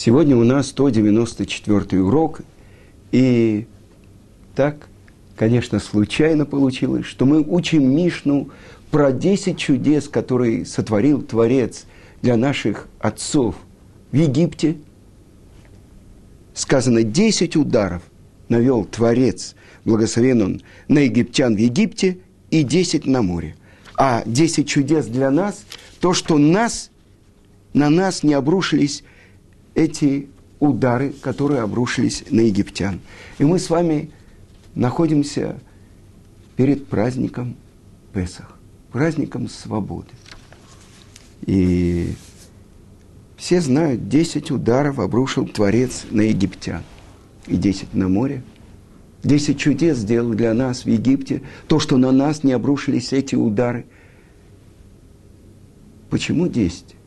Сегодня у нас 194 урок, и так, конечно, случайно получилось, что мы учим Мишну про 10 чудес, которые сотворил Творец для наших отцов в Египте. Сказано, 10 ударов навел Творец, благословен он, на египтян в Египте и 10 на море. А 10 чудес для нас, то, что нас, на нас не обрушились эти удары, которые обрушились на египтян. И мы с вами находимся перед праздником Песах, праздником свободы. И все знают, 10 ударов обрушил Творец на египтян. И 10 на море. 10 чудес сделал для нас в Египте. То, что на нас не обрушились эти удары. Почему 10?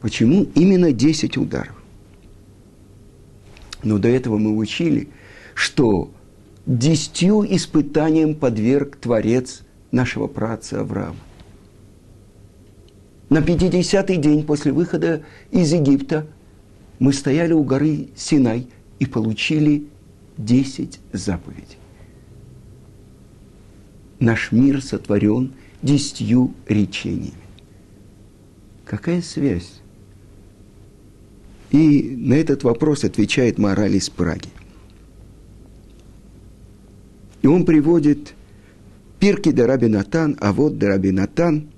Почему именно 10 ударов? Но до этого мы учили, что десятью испытаниям подверг Творец нашего праца Авраама. На 50-й день после выхода из Египта мы стояли у горы Синай и получили 10 заповедей. Наш мир сотворен десятью речениями. Какая связь и на этот вопрос отвечает мораль из Праги. И он приводит Пирки де Рабинатан, а вот де Рабинатан,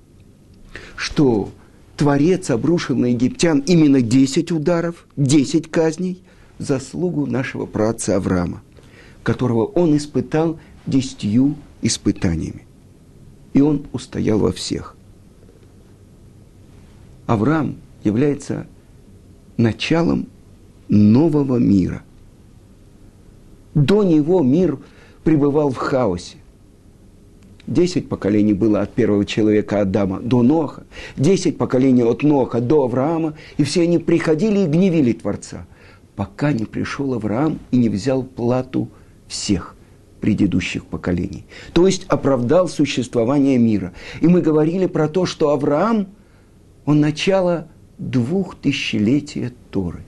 что Творец обрушил на египтян именно 10 ударов, 10 казней заслугу нашего праца Авраама, которого он испытал десятью испытаниями. И он устоял во всех. Авраам является началом нового мира. До него мир пребывал в хаосе. Десять поколений было от первого человека Адама до Ноха, десять поколений от Ноха до Авраама, и все они приходили и гневили Творца, пока не пришел Авраам и не взял плату всех предыдущих поколений. То есть оправдал существование мира. И мы говорили про то, что Авраам, он начало двухтысячелетия Торы.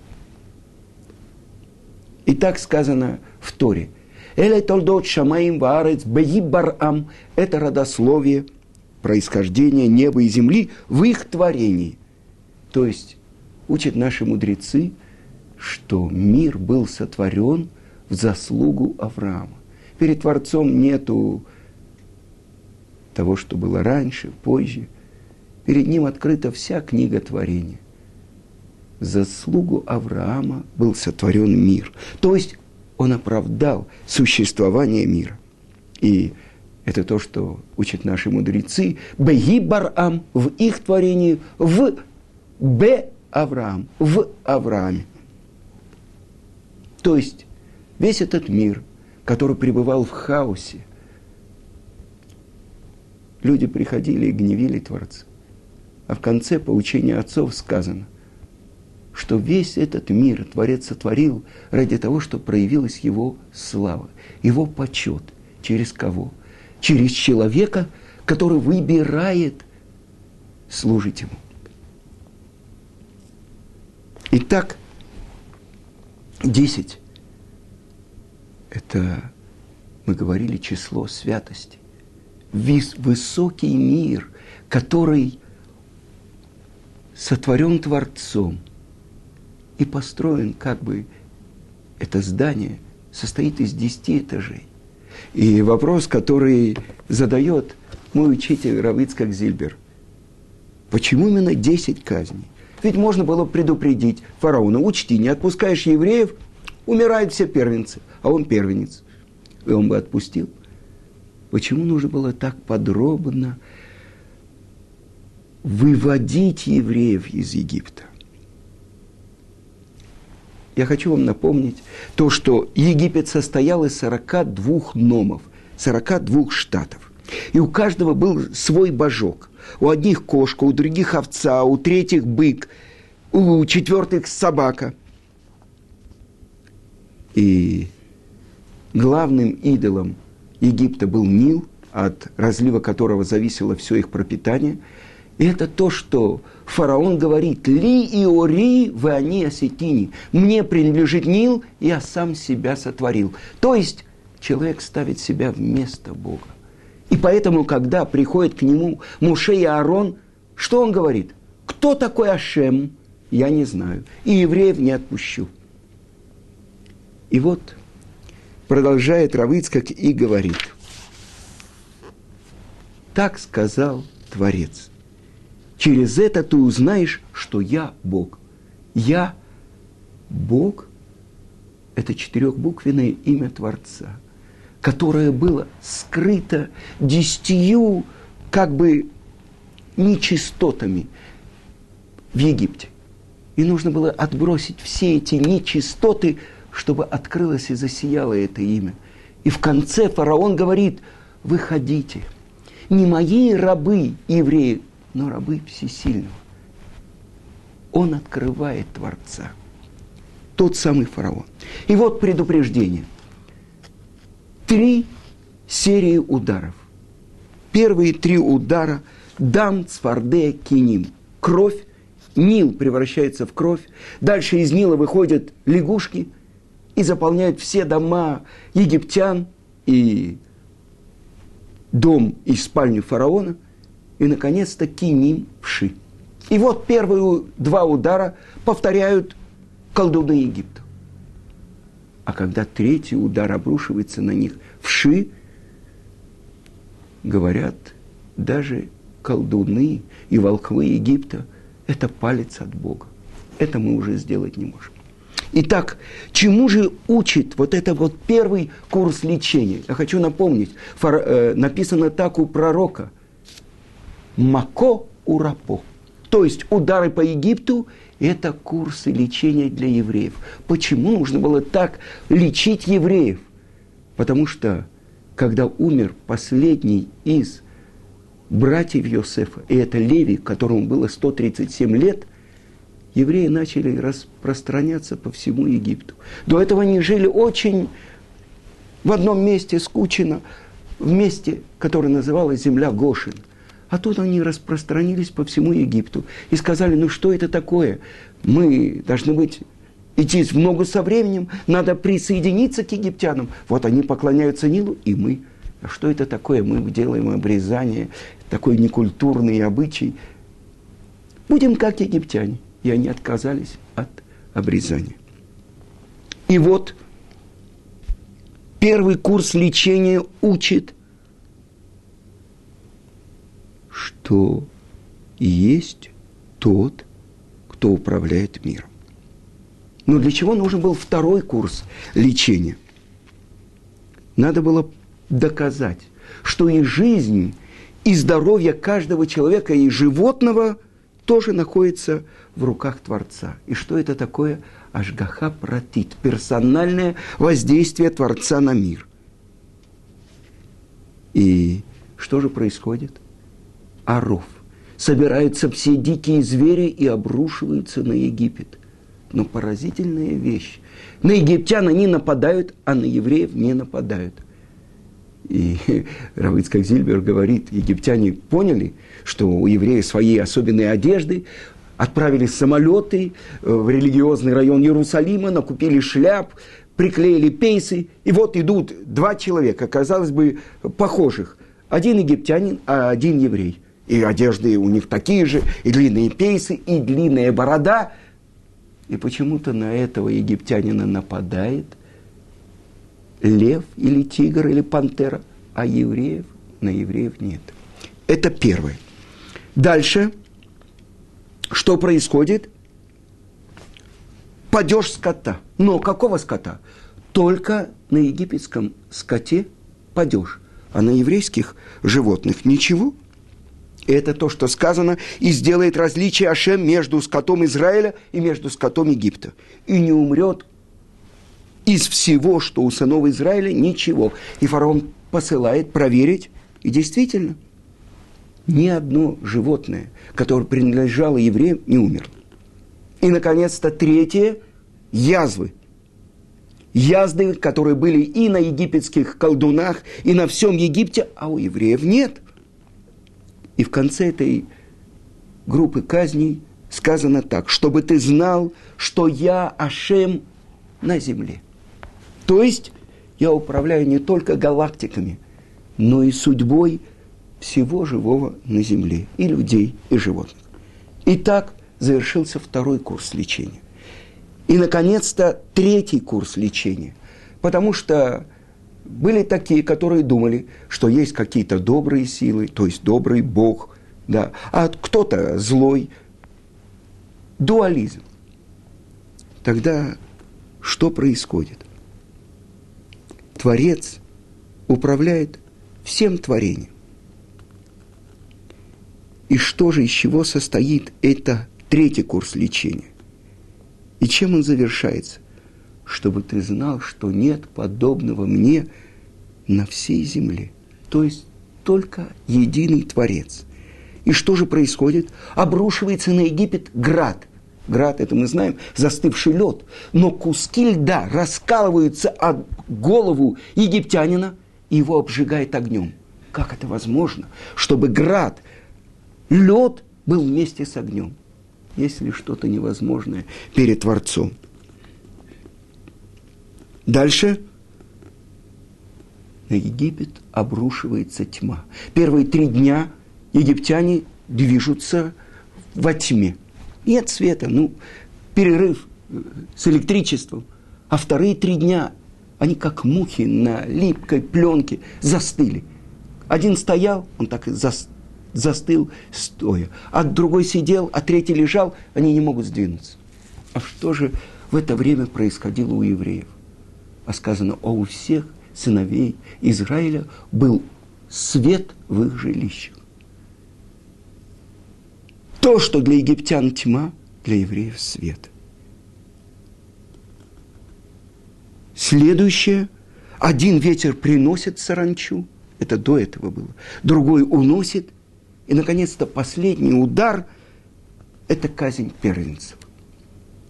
И так сказано в Торе. Эле толдот шамаим ваарец беибарам. Это родословие, происхождение неба и земли в их творении. То есть, учат наши мудрецы, что мир был сотворен в заслугу Авраама. Перед Творцом нету того, что было раньше, позже. Перед ним открыта вся книга творения заслугу Авраама был сотворен мир. То есть он оправдал существование мира. И это то, что учат наши мудрецы. Беги Барам в их творении, в Б Авраам, в Аврааме. То есть весь этот мир, который пребывал в хаосе, люди приходили и гневили Творца. А в конце поучения отцов сказано, что весь этот мир Творец сотворил ради того, чтобы проявилась его слава, его почет. Через кого? Через человека, который выбирает служить ему. Итак, десять – это, мы говорили, число святости. Вис, высокий мир, который сотворен Творцом – и построен как бы это здание состоит из десяти этажей. И вопрос, который задает мой учитель Равицкак Зильбер, почему именно десять казней? Ведь можно было предупредить фараона, учти, не отпускаешь евреев, умирают все первенцы, а он первенец. И он бы отпустил. Почему нужно было так подробно выводить евреев из Египта? я хочу вам напомнить то, что Египет состоял из 42 номов, 42 штатов. И у каждого был свой божок. У одних кошка, у других овца, у третьих бык, у четвертых собака. И главным идолом Египта был Нил, от разлива которого зависело все их пропитание. И это то, что фараон говорит, «Ли и ори вы они осетини». Мне принадлежит Нил, я сам себя сотворил. То есть человек ставит себя вместо Бога. И поэтому, когда приходит к нему Муше и Аарон, что он говорит? Кто такой Ашем? Я не знаю. И евреев не отпущу. И вот продолжает Равыцкак и говорит. Так сказал Творец. Через это ты узнаешь, что я Бог. Я Бог – это четырехбуквенное имя Творца, которое было скрыто десятью как бы нечистотами в Египте. И нужно было отбросить все эти нечистоты, чтобы открылось и засияло это имя. И в конце фараон говорит, выходите, не мои рабы евреи, но рабы всесильного. Он открывает Творца. Тот самый фараон. И вот предупреждение. Три серии ударов. Первые три удара – Дам, Цфарде, Киним. Кровь. Нил превращается в кровь. Дальше из Нила выходят лягушки и заполняют все дома египтян и дом и спальню фараона. И, наконец-то, Киним вши. И вот первые два удара повторяют колдуны Египта. А когда третий удар обрушивается на них вши, говорят, даже колдуны и волхвы Египта – это палец от Бога. Это мы уже сделать не можем. Итак, чему же учит вот это вот первый курс лечения? Я хочу напомнить, фар, э, написано так у пророка. Мако урапо. То есть удары по Египту – это курсы лечения для евреев. Почему нужно было так лечить евреев? Потому что, когда умер последний из братьев Йосефа, и это Леви, которому было 137 лет, евреи начали распространяться по всему Египту. До этого они жили очень в одном месте, скучно, в месте, которое называлось земля Гошин. А тут они распространились по всему Египту и сказали, ну что это такое? Мы должны быть идти в ногу со временем, надо присоединиться к египтянам. Вот они поклоняются Нилу, и мы – а что это такое? Мы делаем обрезание, такой некультурный обычай. Будем как египтяне. И они отказались от обрезания. И вот первый курс лечения учит, что есть тот, кто управляет миром. Но для чего нужен был второй курс лечения? Надо было доказать, что и жизнь, и здоровье каждого человека, и животного тоже находится в руках Творца. И что это такое? Ашгаха протит, персональное воздействие Творца на мир. И что же происходит? Аров. Собираются все дикие звери и обрушиваются на Египет. Но поразительная вещь. На египтян они нападают, а на евреев не нападают. И Равыцкак Зильбер говорит, египтяне поняли, что у евреев свои особенные одежды, отправили самолеты э, в религиозный район Иерусалима, накупили шляп, приклеили пейсы, и вот идут два человека, казалось бы, похожих. Один египтянин, а один еврей. И одежды у них такие же, и длинные пейсы, и длинная борода. И почему-то на этого египтянина нападает – лев или тигр или пантера, а евреев на евреев нет. Это первое. Дальше, что происходит? Падеж скота. Но какого скота? Только на египетском скоте падеж, а на еврейских животных ничего. Это то, что сказано, и сделает различие Ашем между скотом Израиля и между скотом Египта. И не умрет из всего, что у сынов Израиля, ничего. И фараон посылает проверить, и действительно, ни одно животное, которое принадлежало евреям, не умерло. И, наконец-то, третье – язвы. Язды, которые были и на египетских колдунах, и на всем Египте, а у евреев нет. И в конце этой группы казней сказано так, чтобы ты знал, что я Ашем на земле. То есть я управляю не только галактиками, но и судьбой всего живого на земле, и людей, и животных. И так завершился второй курс лечения. И, наконец-то, третий курс лечения. Потому что были такие, которые думали, что есть какие-то добрые силы, то есть добрый Бог, да, а кто-то злой. Дуализм. Тогда что происходит? Творец управляет всем творением. И что же, из чего состоит это третий курс лечения? И чем он завершается? Чтобы ты знал, что нет подобного мне на всей земле. То есть только единый Творец. И что же происходит? Обрушивается на Египет град. Град, это мы знаем, застывший лед. Но куски льда раскалываются от голову египтянина, и его обжигает огнем. Как это возможно, чтобы град, лед был вместе с огнем? Есть ли что-то невозможное перед Творцом? Дальше на Египет обрушивается тьма. Первые три дня египтяне движутся во тьме. Нет света, ну, перерыв э, с электричеством. А вторые три дня они как мухи на липкой пленке застыли. Один стоял, он так и застыл стоя. А другой сидел, а третий лежал, они не могут сдвинуться. А что же в это время происходило у евреев? А сказано, а у всех сыновей Израиля был свет в их жилищах. То, что для египтян тьма, для евреев свет. Следующее. Один ветер приносит саранчу. Это до этого было. Другой уносит. И, наконец-то, последний удар – это казнь первенцев.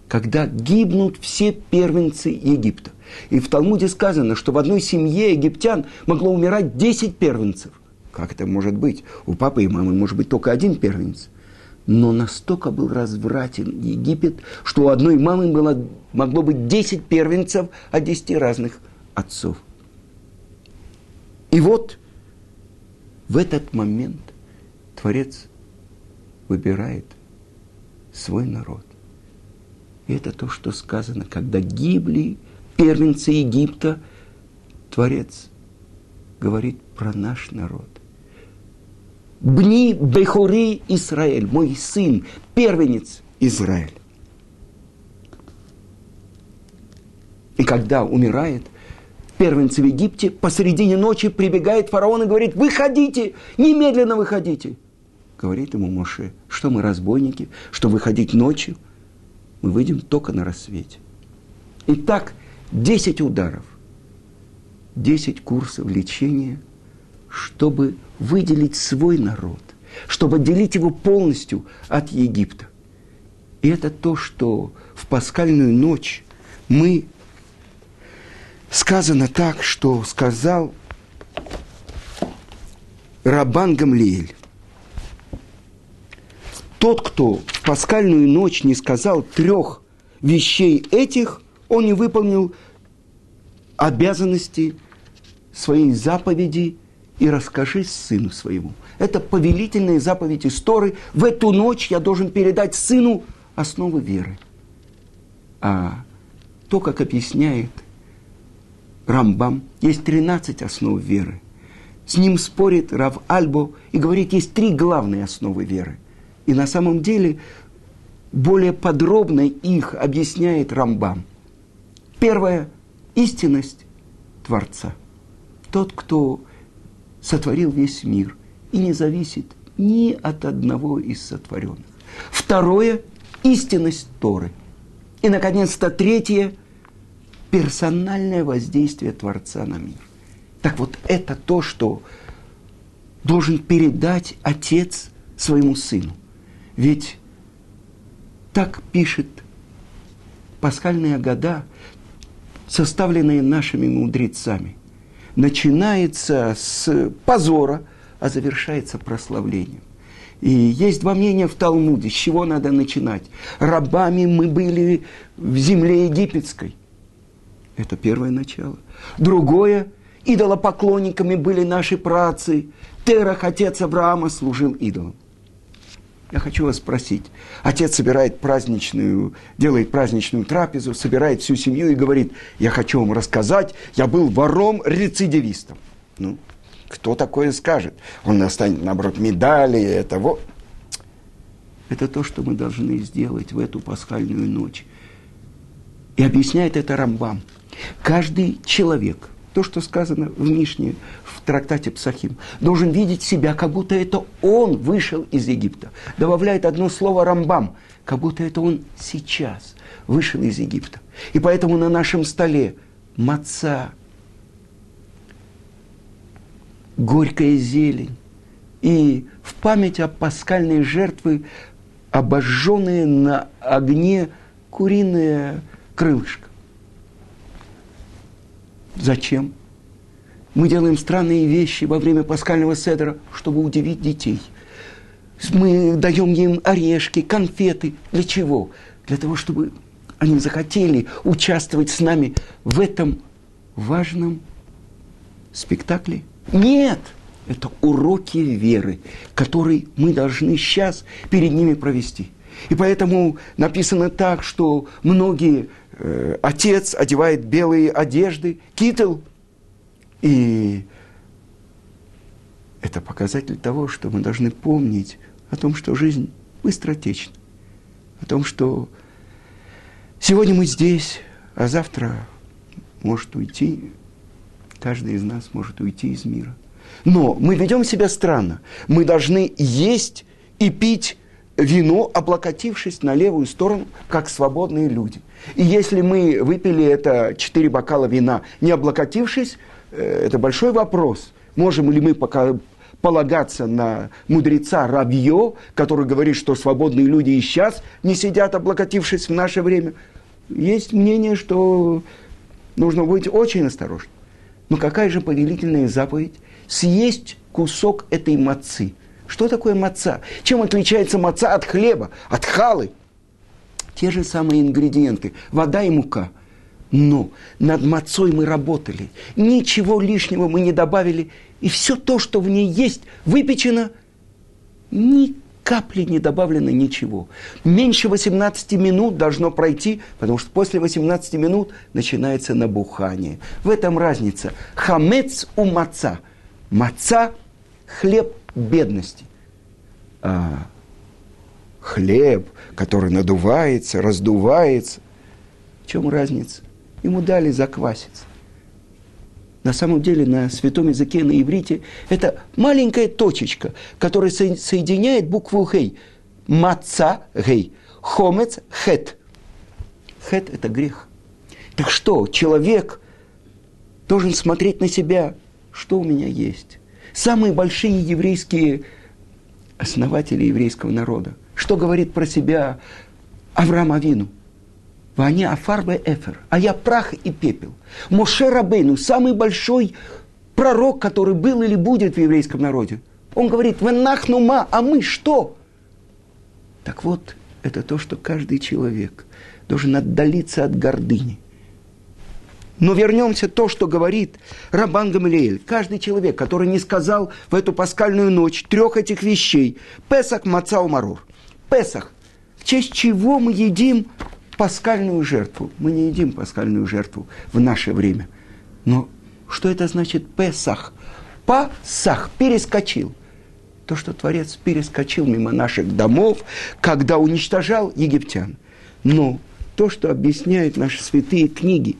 Когда гибнут все первенцы Египта. И в Талмуде сказано, что в одной семье египтян могло умирать 10 первенцев. Как это может быть? У папы и мамы может быть только один первенец. Но настолько был развратен Египет, что у одной мамы было, могло быть 10 первенцев от 10 разных отцов. И вот в этот момент Творец выбирает свой народ. И это то, что сказано, когда гибли первенцы Египта, Творец говорит про наш народ. Бни Бехури Израиль, мой сын, первенец Израиль. И когда умирает первенец в Египте, посередине ночи прибегает фараон и говорит, выходите, немедленно выходите. Говорит ему Моше, что мы разбойники, что выходить ночью, мы выйдем только на рассвете. Итак, 10 ударов, 10 курсов лечения, чтобы выделить свой народ, чтобы отделить его полностью от Египта. И это то, что в пасхальную ночь мы сказано так, что сказал Рабан Гамлиэль. Тот, кто в пасхальную ночь не сказал трех вещей этих, он не выполнил обязанности своей заповеди и расскажи сыну своему. Это повелительная заповедь истории. В эту ночь я должен передать сыну основы веры. А то, как объясняет Рамбам, есть 13 основ веры. С ним спорит Рав Альбо и говорит, есть три главные основы веры. И на самом деле более подробно их объясняет Рамбам – Первое – истинность Творца. Тот, кто сотворил весь мир и не зависит ни от одного из сотворенных. Второе – истинность Торы. И, наконец-то, третье – персональное воздействие Творца на мир. Так вот, это то, что должен передать отец своему сыну. Ведь так пишет пасхальные года, составленные нашими мудрецами, начинается с позора, а завершается прославлением. И есть два мнения в Талмуде, с чего надо начинать. Рабами мы были в земле египетской. Это первое начало. Другое, идолопоклонниками были наши працы. Терах, отец Авраама, служил идолам. Я хочу вас спросить. Отец собирает праздничную, делает праздничную трапезу, собирает всю семью и говорит, я хочу вам рассказать, я был вором-рецидивистом. Ну, кто такое скажет? Он достанет, наоборот, медали, это вот. Это то, что мы должны сделать в эту пасхальную ночь. И объясняет это Рамбам. Каждый человек, то, что сказано в Мишне, трактате Псахим, должен видеть себя, как будто это он вышел из Египта. Добавляет одно слово Рамбам, как будто это он сейчас вышел из Египта. И поэтому на нашем столе маца, горькая зелень и в память о пасхальной жертве обожженные на огне куриное крылышко. Зачем? Мы делаем странные вещи во время пасхального седра, чтобы удивить детей. Мы даем им орешки, конфеты. Для чего? Для того, чтобы они захотели участвовать с нами в этом важном спектакле. Нет! Это уроки веры, которые мы должны сейчас перед ними провести. И поэтому написано так, что многие, отец одевает белые одежды, китл – и это показатель того, что мы должны помнить о том, что жизнь быстротечна, о том, что сегодня мы здесь, а завтра может уйти, каждый из нас может уйти из мира. Но мы ведем себя странно. Мы должны есть и пить вино, облокотившись на левую сторону, как свободные люди. И если мы выпили это четыре бокала вина, не облокотившись, Э, это большой вопрос. Можем ли мы пока полагаться на мудреца Равье, который говорит, что свободные люди и сейчас не сидят, облокотившись в наше время. Есть мнение, что нужно быть очень осторожным. Но какая же повелительная заповедь? Съесть кусок этой мацы. Что такое маца? Чем отличается маца от хлеба, от халы? Те же самые ингредиенты. Вода и мука – но над мацой мы работали, ничего лишнего мы не добавили, и все то, что в ней есть, выпечено, ни капли не добавлено ничего. Меньше 18 минут должно пройти, потому что после 18 минут начинается набухание. В этом разница. Хамец у маца. Маца – хлеб бедности. А хлеб, который надувается, раздувается. В чем разница? ему дали закваситься. На самом деле на святом языке, на иврите, это маленькая точечка, которая соединяет букву «гей». Маца «гей». Хомец «хет». «Хет» – это грех. Так что, человек должен смотреть на себя, что у меня есть. Самые большие еврейские основатели еврейского народа. Что говорит про себя Авраам Авину? Ваня Афарбе Эфер, а я прах и пепел. Моше Рабейну, самый большой пророк, который был или будет в еврейском народе. Он говорит, вы нахнума, а мы что? Так вот, это то, что каждый человек должен отдалиться от гордыни. Но вернемся то, что говорит Рабан Гамлиэль. Каждый человек, который не сказал в эту пасхальную ночь трех этих вещей. Песах, маца, умарур. Песах. В честь чего мы едим пасхальную жертву. Мы не едим пасхальную жертву в наше время. Но что это значит Песах? Пасах, перескочил. То, что Творец перескочил мимо наших домов, когда уничтожал египтян. Но то, что объясняют наши святые книги,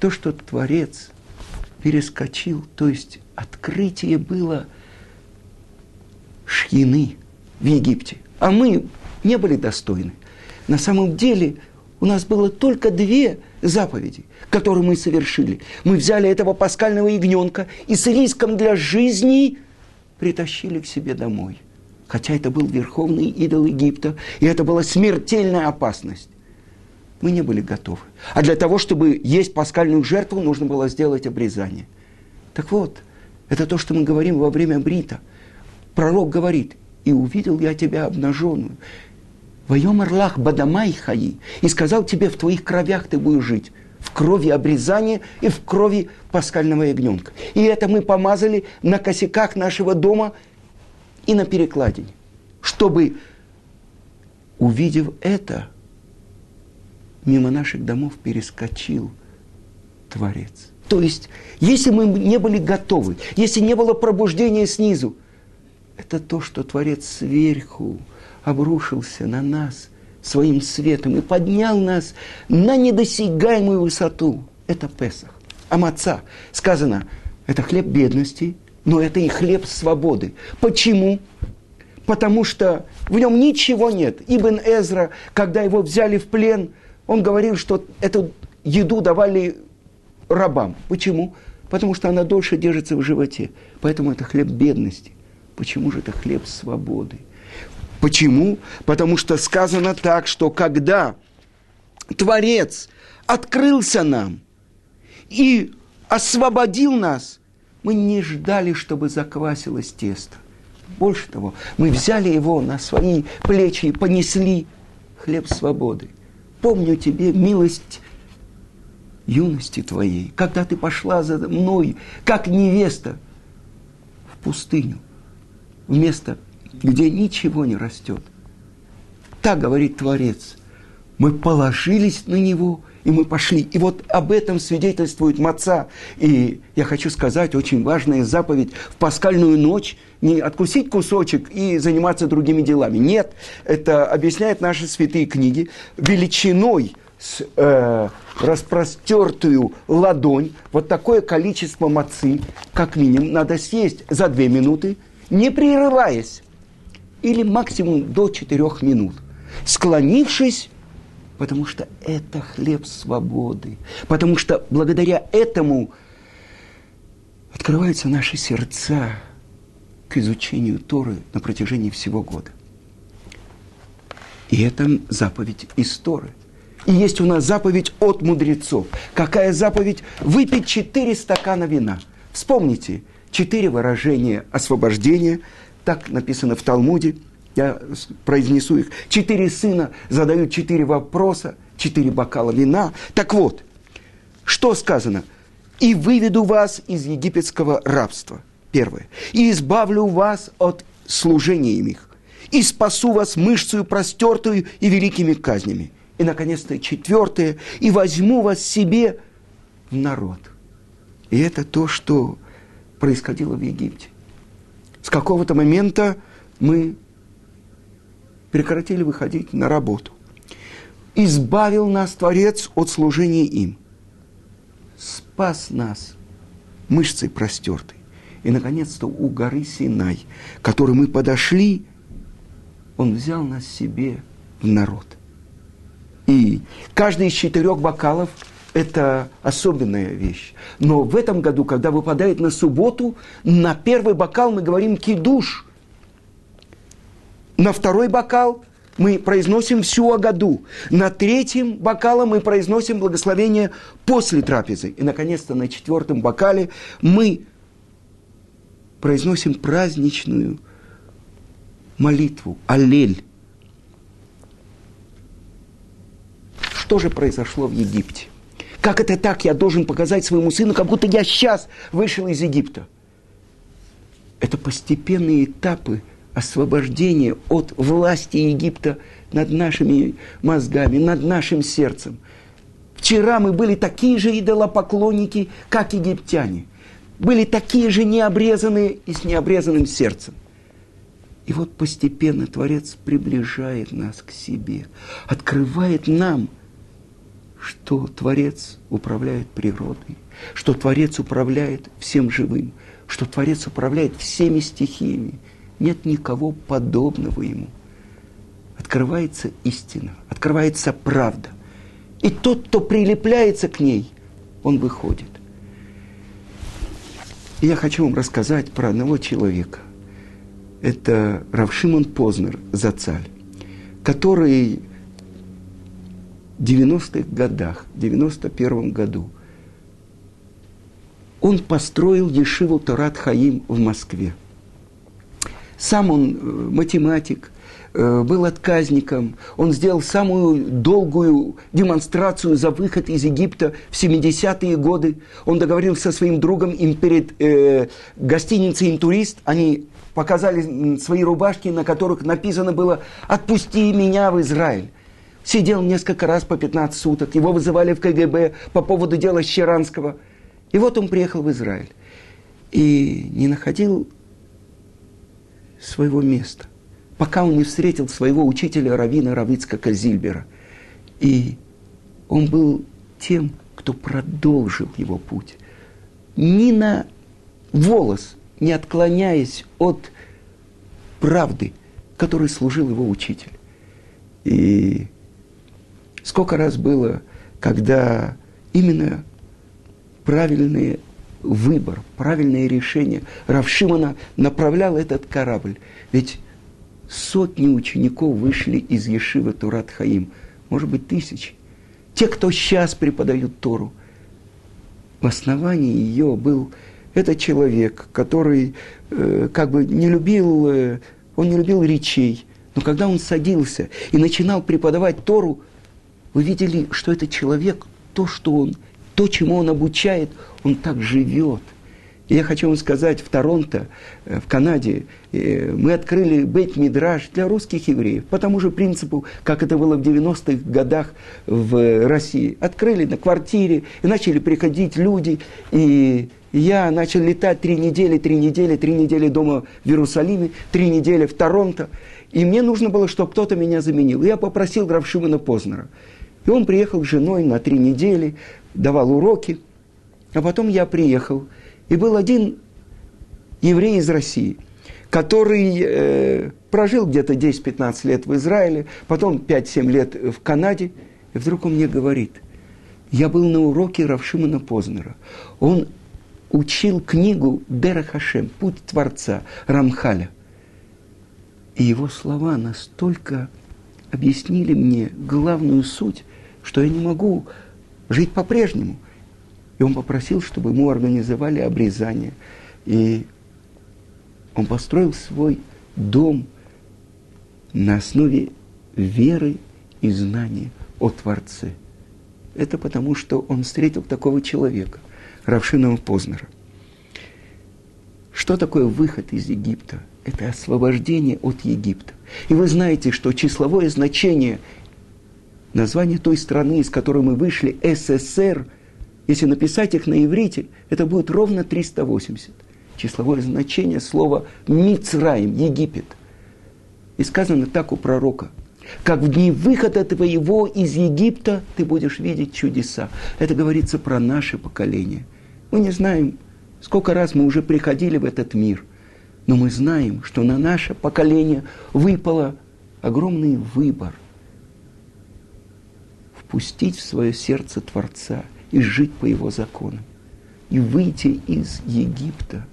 то, что Творец перескочил, то есть открытие было шхины в Египте, а мы не были достойны. На самом деле у нас было только две заповеди, которые мы совершили. Мы взяли этого паскального ягненка и с риском для жизни притащили к себе домой. Хотя это был верховный идол Египта, и это была смертельная опасность. Мы не были готовы. А для того, чтобы есть паскальную жертву, нужно было сделать обрезание. Так вот, это то, что мы говорим во время брита. Пророк говорит, и увидел я тебя обнаженную. Воем Орлах Бадамай Хаи, и сказал тебе, в твоих кровях ты будешь жить, в крови обрезания и в крови пасхального ягненка. И это мы помазали на косяках нашего дома и на перекладине, чтобы, увидев это, мимо наших домов перескочил Творец. То есть, если мы не были готовы, если не было пробуждения снизу, это то, что Творец сверху обрушился на нас своим светом и поднял нас на недосягаемую высоту. Это Песах. А маца, сказано, это хлеб бедности, но это и хлеб свободы. Почему? Потому что в нем ничего нет. Ибн Эзра, когда его взяли в плен, он говорил, что эту еду давали рабам. Почему? Потому что она дольше держится в животе. Поэтому это хлеб бедности. Почему же это хлеб свободы? Почему? Потому что сказано так, что когда Творец открылся нам и освободил нас, мы не ждали, чтобы заквасилось тесто. Больше того, мы взяли его на свои плечи и понесли хлеб свободы. Помню тебе милость юности твоей, когда ты пошла за мной, как невеста, в пустыню, в место, где ничего не растет. Так говорит Творец. Мы положились на Него, и мы пошли. И вот об этом свидетельствует Маца. И я хочу сказать, очень важная заповедь в пасхальную ночь не откусить кусочек и заниматься другими делами. Нет, это объясняет наши святые книги величиной – с э, распростертую ладонь, вот такое количество мацы, как минимум, надо съесть за две минуты, не прерываясь, или максимум до четырех минут, склонившись, потому что это хлеб свободы, потому что благодаря этому открываются наши сердца к изучению Торы на протяжении всего года. И это заповедь из Торы – и есть у нас заповедь от мудрецов. Какая заповедь? Выпить четыре стакана вина. Вспомните, четыре выражения освобождения, так написано в Талмуде, я произнесу их. Четыре сына задают четыре вопроса, четыре бокала вина. Так вот, что сказано? «И выведу вас из египетского рабства». Первое. «И избавлю вас от служения им их. И спасу вас мышцу простертую и великими казнями». И, наконец-то, четвертое, и возьму вас себе в народ. И это то, что происходило в Египте. С какого-то момента мы прекратили выходить на работу. Избавил нас Творец от служения им. Спас нас мышцей простертой. И, наконец-то, у горы Синай, к которой мы подошли, он взял нас себе в народ – и каждый из четырех бокалов – это особенная вещь. Но в этом году, когда выпадает на субботу, на первый бокал мы говорим кидуш. На второй бокал мы произносим всю Агаду. На третьем бокале мы произносим благословение после трапезы. И, наконец-то, на четвертом бокале мы произносим праздничную молитву, аллель. Что же произошло в Египте? Как это так? Я должен показать своему сыну, как будто я сейчас вышел из Египта. Это постепенные этапы освобождения от власти Египта над нашими мозгами, над нашим сердцем. Вчера мы были такие же идолопоклонники, как египтяне. Были такие же необрезанные и с необрезанным сердцем. И вот постепенно Творец приближает нас к себе, открывает нам – что Творец управляет природой, что Творец управляет всем живым, что Творец управляет всеми стихиями. Нет никого подобного ему. Открывается истина, открывается правда. И тот, кто прилепляется к ней, он выходит. И я хочу вам рассказать про одного человека. Это Равшимон Познер, Зацаль, который 90-х годах, в 91 году, он построил Ешиву Тарат Хаим в Москве. Сам он э, математик, э, был отказником. Он сделал самую долгую демонстрацию за выход из Египта в 70-е годы. Он договорился со своим другом им перед э, гостиницей «Интурист». Они показали свои рубашки, на которых написано было «Отпусти меня в Израиль». Сидел несколько раз по 15 суток. Его вызывали в КГБ по поводу дела Щеранского. И вот он приехал в Израиль. И не находил своего места, пока он не встретил своего учителя Равина Равицкака Зильбера. И он был тем, кто продолжил его путь. Ни на волос не отклоняясь от правды, которой служил его учитель. И сколько раз было, когда именно правильный выбор, правильное решение Равшимана направлял этот корабль. Ведь сотни учеников вышли из Ешивы Турат Хаим, может быть, тысячи. Те, кто сейчас преподают Тору. В основании ее был этот человек, который э, как бы не любил, э, он не любил речей, но когда он садился и начинал преподавать Тору, вы видели, что этот человек, то, что он, то, чему он обучает, он так живет. Я хочу вам сказать, в Торонто, э, в Канаде, э, мы открыли бейт-мидраж для русских евреев по тому же принципу, как это было в 90-х годах в России. Открыли на квартире, и начали приходить люди, и я начал летать три недели, три недели, три недели дома в Иерусалиме, три недели в Торонто. И мне нужно было, чтобы кто-то меня заменил. Я попросил граф Шимона Познера. И он приехал с женой на три недели, давал уроки. А потом я приехал. И был один еврей из России, который э, прожил где-то 10-15 лет в Израиле, потом 5-7 лет в Канаде. И вдруг он мне говорит, я был на уроке Равшимана Познера. Он учил книгу Дера Хашем, «Путь Творца» Рамхаля. И его слова настолько объяснили мне главную суть, что я не могу жить по-прежнему. И он попросил, чтобы ему организовали обрезание. И он построил свой дом на основе веры и знания о Творце. Это потому, что он встретил такого человека – Равшинова Познера. Что такое выход из Египта? Это освобождение от Египта. И вы знаете, что числовое значение названия той страны, из которой мы вышли, СССР, если написать их на иврите, это будет ровно 380. Числовое значение слова Мицраим, Египет. И сказано так у пророка – как в дни выхода твоего из Египта ты будешь видеть чудеса. Это говорится про наше поколение. Мы не знаем, сколько раз мы уже приходили в этот мир, но мы знаем, что на наше поколение выпало огромный выбор впустить в свое сердце Творца и жить по его законам, и выйти из Египта,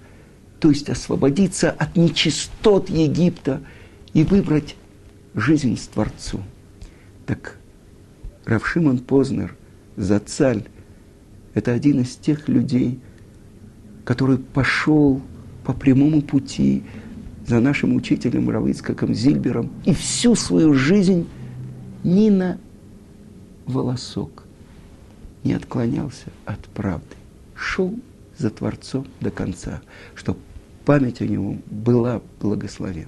то есть освободиться от нечистот Египта и выбрать жизнь с Творцом. Так Равшиман Познер, Зацаль, это один из тех людей, который пошел по прямому пути за нашим учителем Равицкаком Зильбером и всю свою жизнь ни на волосок не отклонялся от правды. Шел за Творцом до конца, чтобы память о нем была благословена.